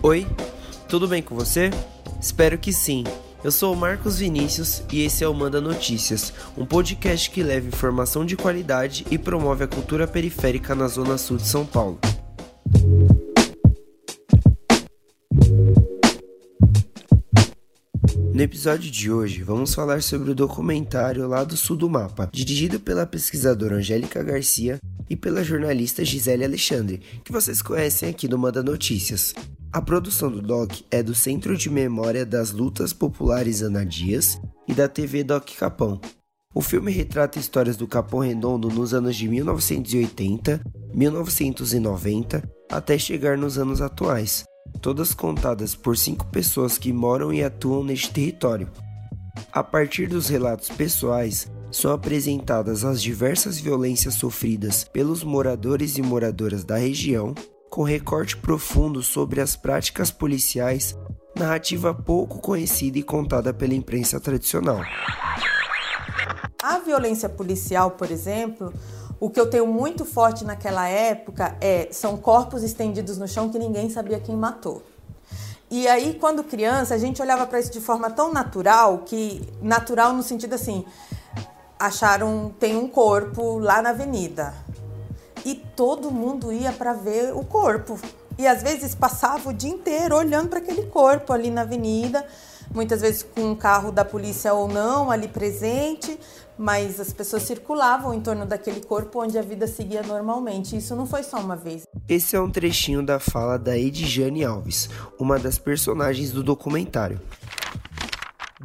Oi, tudo bem com você? Espero que sim. Eu sou o Marcos Vinícius e esse é o Manda Notícias, um podcast que leva informação de qualidade e promove a cultura periférica na Zona Sul de São Paulo. No episódio de hoje, vamos falar sobre o documentário Lá do Sul do Mapa, dirigido pela pesquisadora Angélica Garcia e pela jornalista Gisele Alexandre, que vocês conhecem aqui do Manda Notícias. A produção do doc é do Centro de Memória das Lutas Populares Ana Dias e da TV Doc Capão. O filme retrata histórias do Capão Redondo nos anos de 1980, 1990 até chegar nos anos atuais, todas contadas por cinco pessoas que moram e atuam neste território. A partir dos relatos pessoais, são apresentadas as diversas violências sofridas pelos moradores e moradoras da região com recorte profundo sobre as práticas policiais, narrativa pouco conhecida e contada pela imprensa tradicional. A violência policial, por exemplo, o que eu tenho muito forte naquela época é são corpos estendidos no chão que ninguém sabia quem matou. E aí, quando criança, a gente olhava para isso de forma tão natural que natural no sentido assim, acharam tem um corpo lá na avenida e todo mundo ia para ver o corpo. E às vezes passava o dia inteiro olhando para aquele corpo ali na avenida, muitas vezes com um carro da polícia ou não ali presente, mas as pessoas circulavam em torno daquele corpo onde a vida seguia normalmente. Isso não foi só uma vez. Esse é um trechinho da fala da Edjane Alves, uma das personagens do documentário.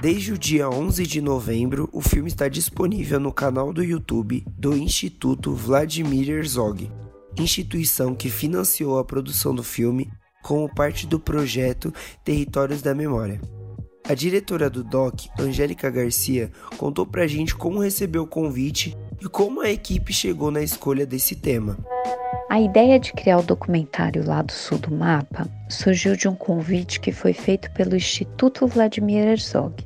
Desde o dia 11 de novembro, o filme está disponível no canal do YouTube do Instituto Vladimir Herzog, instituição que financiou a produção do filme como parte do projeto Territórios da Memória. A diretora do DOC, Angélica Garcia, contou pra gente como recebeu o convite e como a equipe chegou na escolha desse tema. A ideia de criar o documentário lá do sul do mapa surgiu de um convite que foi feito pelo Instituto Vladimir Herzog.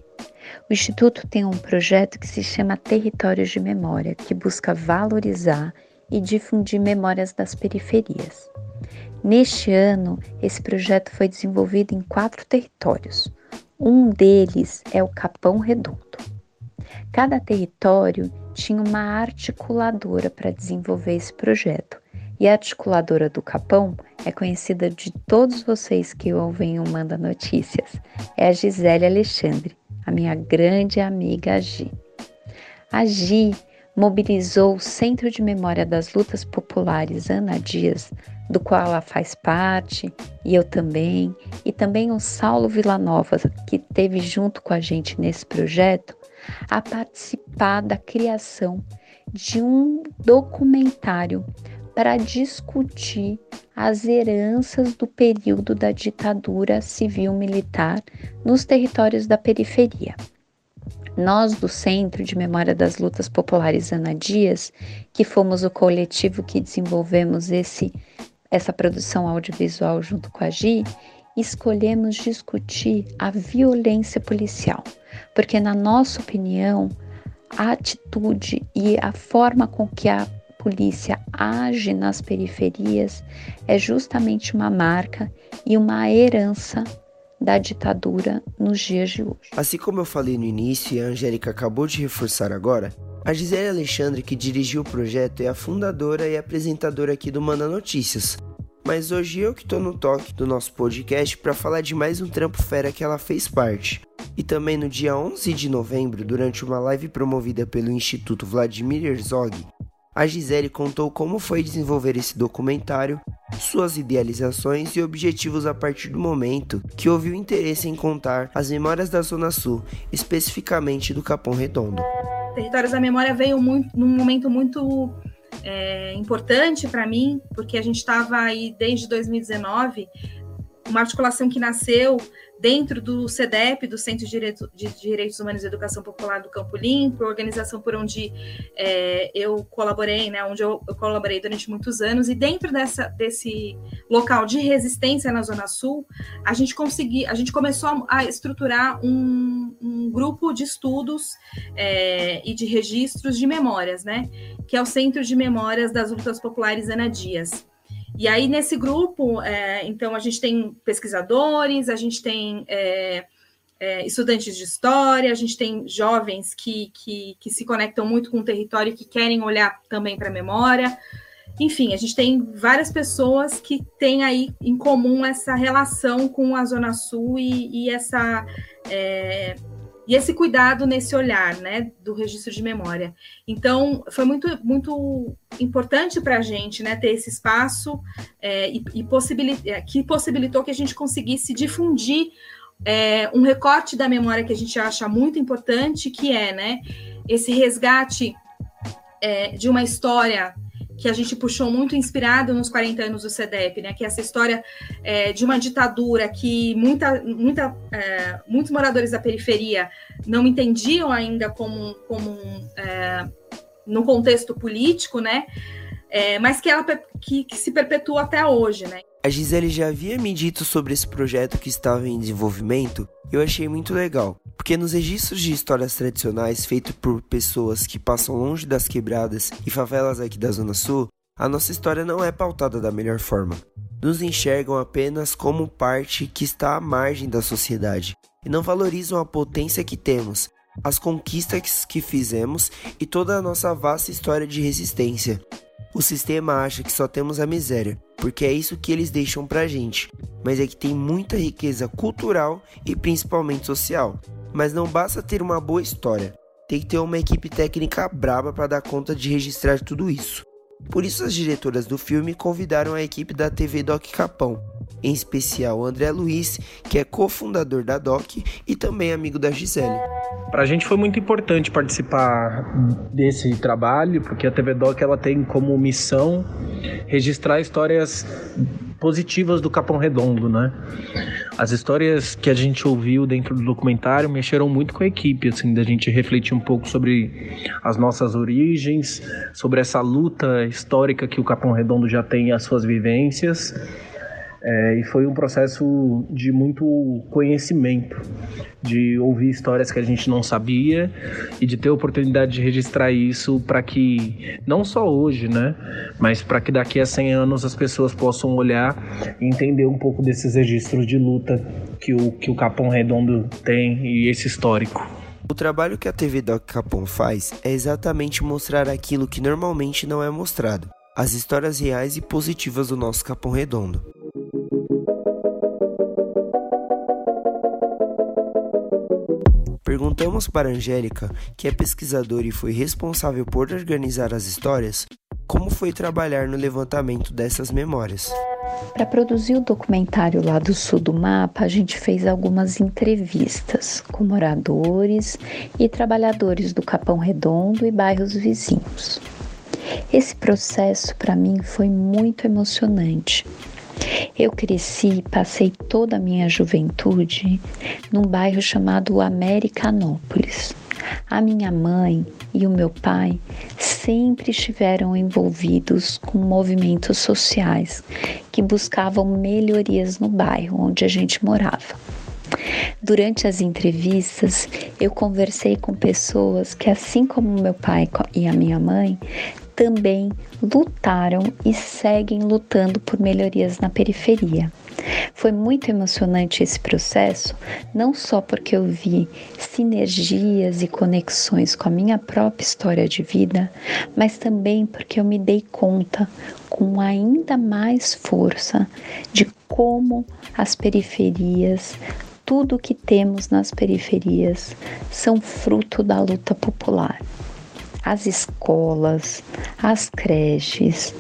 O Instituto tem um projeto que se chama Territórios de Memória, que busca valorizar e difundir memórias das periferias. Neste ano, esse projeto foi desenvolvido em quatro territórios. Um deles é o Capão Redondo. Cada território tinha uma articuladora para desenvolver esse projeto e a articuladora do Capão é conhecida de todos vocês que ouvem o Manda Notícias. É a Gisele Alexandre, a minha grande amiga Gi. A Gi mobilizou o Centro de Memória das Lutas Populares Ana Dias, do qual ela faz parte, e eu também, e também o Saulo Villanova, que teve junto com a gente nesse projeto, a participar da criação de um documentário para discutir as heranças do período da ditadura civil-militar nos territórios da periferia. Nós do Centro de Memória das Lutas Populares Ana Dias, que fomos o coletivo que desenvolvemos esse essa produção audiovisual junto com a Gi, escolhemos discutir a violência policial, porque na nossa opinião, a atitude e a forma com que a polícia age nas periferias é justamente uma marca e uma herança da ditadura nos dias de hoje. Assim como eu falei no início e a Angélica acabou de reforçar agora, a Gisele Alexandre, que dirigiu o projeto, é a fundadora e apresentadora aqui do Manda Notícias. Mas hoje eu que tô no toque do nosso podcast para falar de mais um trampo fera que ela fez parte. E também no dia 11 de novembro, durante uma live promovida pelo Instituto Vladimir Herzog, a Gisele contou como foi desenvolver esse documentário, suas idealizações e objetivos a partir do momento que houve o interesse em contar as memórias da Zona Sul, especificamente do Capão Redondo. Territórios da Memória veio muito, num momento muito é, importante para mim, porque a gente estava aí desde 2019, uma articulação que nasceu dentro do CEDEP, do Centro de, de Direitos Humanos e Educação Popular do Campo Limpo, organização por onde é, eu colaborei, né, onde eu, eu, colaborei durante muitos anos, e dentro dessa, desse local de resistência na Zona Sul, a gente conseguiu, a gente começou a, a estruturar um, um, grupo de estudos é, e de registros de memórias, né, que é o Centro de Memórias das Lutas Populares Ana Dias. E aí, nesse grupo, é, então, a gente tem pesquisadores, a gente tem é, é, estudantes de história, a gente tem jovens que, que, que, se conectam muito com o território e que querem olhar também para a memória. Enfim, a gente tem várias pessoas que têm aí em comum essa relação com a Zona Sul e, e essa. E esse cuidado nesse olhar, né, do registro de memória. Então, foi muito, muito importante para a gente, né, ter esse espaço é, e, e é, que possibilitou que a gente conseguisse difundir é, um recorte da memória que a gente acha muito importante, que é né, esse resgate é, de uma história que a gente puxou muito inspirado nos 40 anos do CEDEP, né, que é essa história é, de uma ditadura que muita, muita, é, muitos moradores da periferia não entendiam ainda como, como é, no contexto político, né, é, mas que, ela, que, que se perpetua até hoje, né. A Gisele já havia me dito sobre esse projeto que estava em desenvolvimento e eu achei muito legal, porque nos registros de histórias tradicionais feitos por pessoas que passam longe das quebradas e favelas aqui da Zona Sul, a nossa história não é pautada da melhor forma. Nos enxergam apenas como parte que está à margem da sociedade e não valorizam a potência que temos, as conquistas que fizemos e toda a nossa vasta história de resistência. O sistema acha que só temos a miséria, porque é isso que eles deixam pra gente, mas é que tem muita riqueza cultural e principalmente social. Mas não basta ter uma boa história, tem que ter uma equipe técnica braba para dar conta de registrar tudo isso. Por isso as diretoras do filme convidaram a equipe da TV Doc Capão, em especial André Luiz, que é cofundador da Doc e também amigo da Gisele. Para a gente foi muito importante participar desse trabalho, porque a TV Doc ela tem como missão registrar histórias positivas do Capão Redondo, né? As histórias que a gente ouviu dentro do documentário mexeram muito com a equipe, assim, da gente refletir um pouco sobre as nossas origens, sobre essa luta histórica que o Capão Redondo já tem as suas vivências é, e foi um processo de muito conhecimento, de ouvir histórias que a gente não sabia e de ter a oportunidade de registrar isso para que, não só hoje, né, mas para que daqui a 100 anos as pessoas possam olhar e entender um pouco desses registros de luta que o, que o Capão Redondo tem e esse histórico. O trabalho que a TV Doc Capão faz é exatamente mostrar aquilo que normalmente não é mostrado, as histórias reais e positivas do nosso Capão Redondo. Perguntamos para Angélica, que é pesquisadora e foi responsável por organizar as histórias, como foi trabalhar no levantamento dessas memórias. Para produzir o documentário lá do sul do mapa, a gente fez algumas entrevistas com moradores e trabalhadores do Capão Redondo e bairros vizinhos. Esse processo para mim foi muito emocionante, eu cresci e passei toda a minha juventude num bairro chamado Americanópolis. A minha mãe e o meu pai sempre estiveram envolvidos com movimentos sociais que buscavam melhorias no bairro onde a gente morava. Durante as entrevistas, eu conversei com pessoas que, assim como meu pai e a minha mãe, também lutaram e seguem lutando por melhorias na periferia. Foi muito emocionante esse processo, não só porque eu vi sinergias e conexões com a minha própria história de vida, mas também porque eu me dei conta com ainda mais força de como as periferias tudo que temos nas periferias são fruto da luta popular as escolas, as creches,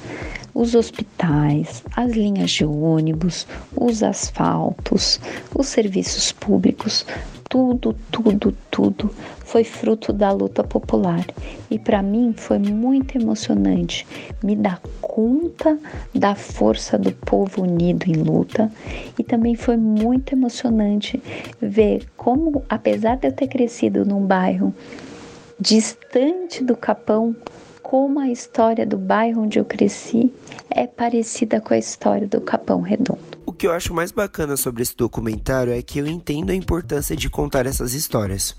os hospitais, as linhas de ônibus, os asfaltos, os serviços públicos, tudo, tudo, tudo foi fruto da luta popular. E para mim foi muito emocionante me dar conta da força do povo unido em luta e também foi muito emocionante ver como, apesar de eu ter crescido num bairro distante do Capão, como a história do bairro onde eu cresci é parecida com a história do Capão Redondo. O que eu acho mais bacana sobre esse documentário é que eu entendo a importância de contar essas histórias.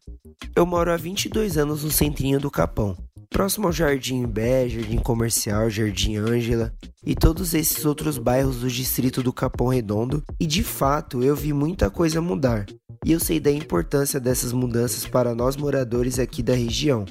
Eu moro há 22 anos no centrinho do Capão, próximo ao Jardim Bé, Jardim Comercial, Jardim Ângela e todos esses outros bairros do distrito do Capão Redondo, e de fato eu vi muita coisa mudar. E eu sei da importância dessas mudanças para nós moradores aqui da região.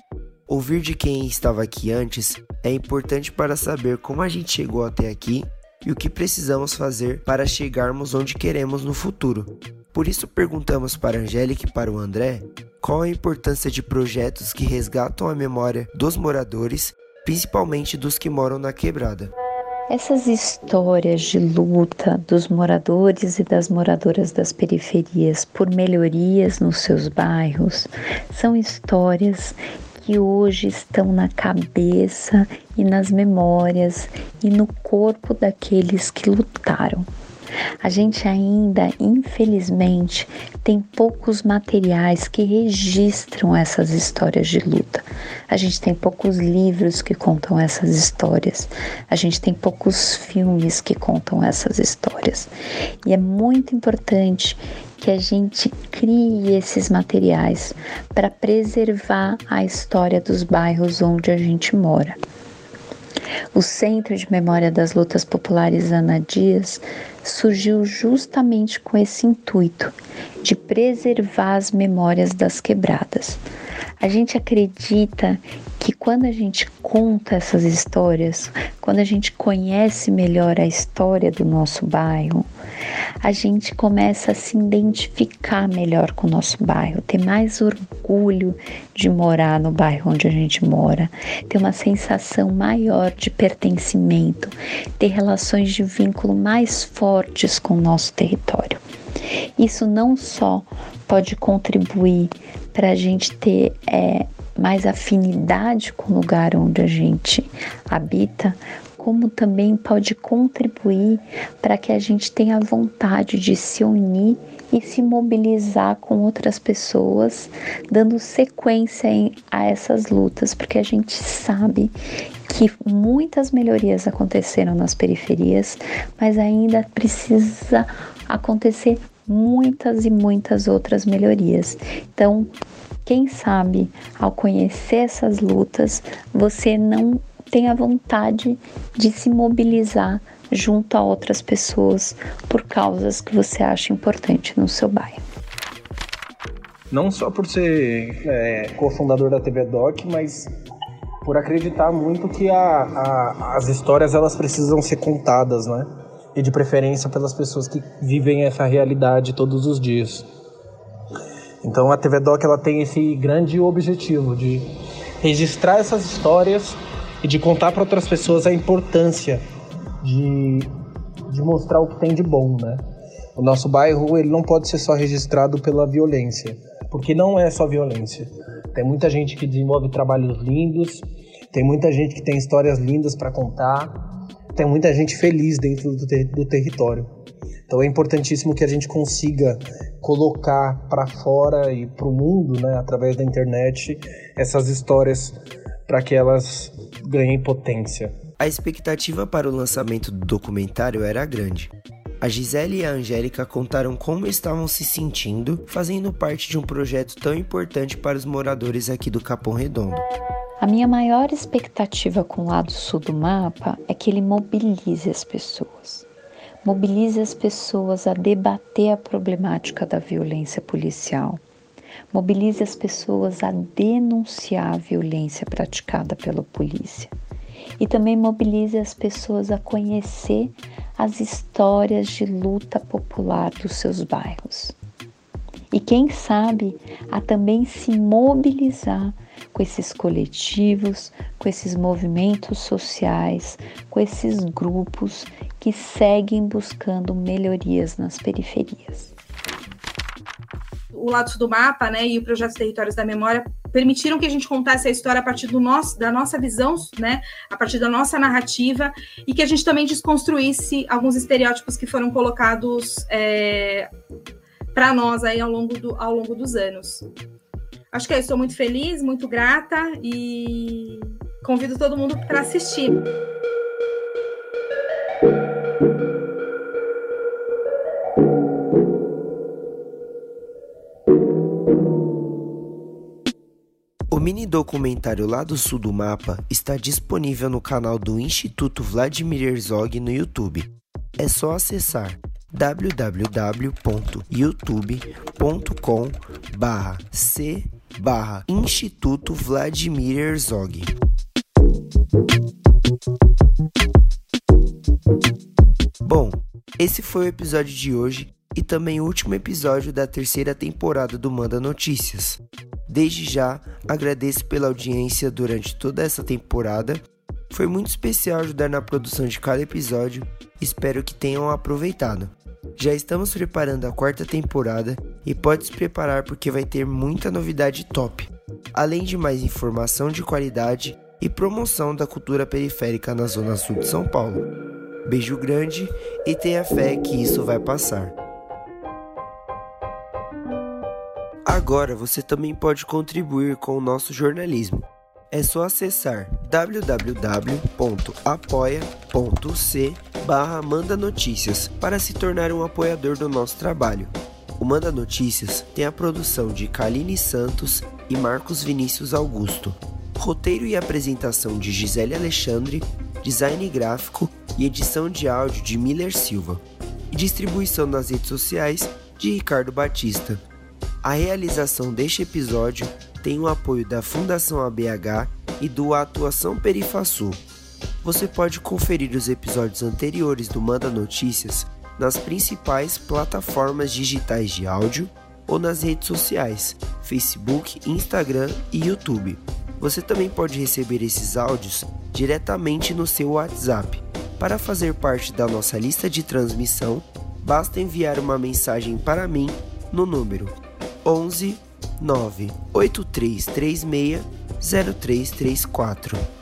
Ouvir de quem estava aqui antes é importante para saber como a gente chegou até aqui e o que precisamos fazer para chegarmos onde queremos no futuro. Por isso perguntamos para a Angélica e para o André qual a importância de projetos que resgatam a memória dos moradores, principalmente dos que moram na quebrada. Essas histórias de luta dos moradores e das moradoras das periferias por melhorias nos seus bairros são histórias que hoje estão na cabeça e nas memórias e no corpo daqueles que lutaram. A gente ainda, infelizmente, tem poucos materiais que registram essas histórias de luta. A gente tem poucos livros que contam essas histórias. A gente tem poucos filmes que contam essas histórias. E é muito importante que a gente crie esses materiais para preservar a história dos bairros onde a gente mora. O Centro de Memória das Lutas Populares Ana Dias surgiu justamente com esse intuito de preservar as memórias das quebradas. A gente acredita que quando a gente conta essas histórias, quando a gente conhece melhor a história do nosso bairro, a gente começa a se identificar melhor com o nosso bairro, ter mais orgulho de morar no bairro onde a gente mora, ter uma sensação maior de pertencimento, ter relações de vínculo mais fortes com o nosso território. Isso não só pode contribuir para a gente ter é, mais afinidade com o lugar onde a gente habita, como também pode contribuir para que a gente tenha vontade de se unir e se mobilizar com outras pessoas, dando sequência a essas lutas, porque a gente sabe que muitas melhorias aconteceram nas periferias, mas ainda precisa acontecer muitas e muitas outras melhorias. Então, quem sabe ao conhecer essas lutas, você não tenha vontade de se mobilizar junto a outras pessoas por causas que você acha importante no seu bairro. Não só por ser é, cofundador da TV Doc, mas por acreditar muito que a, a, as histórias elas precisam ser contadas, né? E de preferência pelas pessoas que vivem essa realidade todos os dias. Então a TV Doc ela tem esse grande objetivo de registrar essas histórias e de contar para outras pessoas a importância de, de mostrar o que tem de bom, né? O nosso bairro ele não pode ser só registrado pela violência, porque não é só violência. Tem muita gente que desenvolve trabalhos lindos, tem muita gente que tem histórias lindas para contar, tem muita gente feliz dentro do, ter do território. Então é importantíssimo que a gente consiga colocar para fora e para o mundo, né, através da internet, essas histórias para que elas ganhem potência. A expectativa para o lançamento do documentário era grande. A Gisele e a Angélica contaram como estavam se sentindo fazendo parte de um projeto tão importante para os moradores aqui do Capão Redondo. A minha maior expectativa com o lado sul do mapa é que ele mobilize as pessoas. Mobilize as pessoas a debater a problemática da violência policial mobilize as pessoas a denunciar a violência praticada pela polícia. E também mobilize as pessoas a conhecer as histórias de luta popular dos seus bairros. E quem sabe a também se mobilizar com esses coletivos, com esses movimentos sociais, com esses grupos que seguem buscando melhorias nas periferias o lado do mapa, né, e o projeto Territórios da Memória permitiram que a gente contasse a história a partir do nosso, da nossa visão, né, a partir da nossa narrativa e que a gente também desconstruísse alguns estereótipos que foram colocados é, para nós aí ao longo, do, ao longo dos anos. Acho que eu estou muito feliz, muito grata e convido todo mundo para assistir. Mini documentário lá do sul do mapa está disponível no canal do Instituto Vladimir Herzog no YouTube. É só acessar www.youtube.com c Instituto Vladimir Herzog. Bom, esse foi o episódio de hoje e também o último episódio da terceira temporada do Manda Notícias. Desde já, agradeço pela audiência durante toda essa temporada. Foi muito especial ajudar na produção de cada episódio. Espero que tenham aproveitado. Já estamos preparando a quarta temporada e pode se preparar porque vai ter muita novidade top, além de mais informação de qualidade e promoção da cultura periférica na Zona Sul de São Paulo. Beijo grande e tenha fé que isso vai passar. Agora você também pode contribuir com o nosso jornalismo. É só acessar www.apoia.c barra Manda Notícias para se tornar um apoiador do nosso trabalho. O Manda Notícias tem a produção de Kaline Santos e Marcos Vinícius Augusto. Roteiro e apresentação de Gisele Alexandre, design gráfico e edição de áudio de Miller Silva. E distribuição nas redes sociais de Ricardo Batista. A realização deste episódio tem o apoio da Fundação ABH e do Atuação Perifasul. Você pode conferir os episódios anteriores do Manda Notícias nas principais plataformas digitais de áudio ou nas redes sociais, Facebook, Instagram e YouTube. Você também pode receber esses áudios diretamente no seu WhatsApp. Para fazer parte da nossa lista de transmissão, basta enviar uma mensagem para mim no número 11 98336 0334.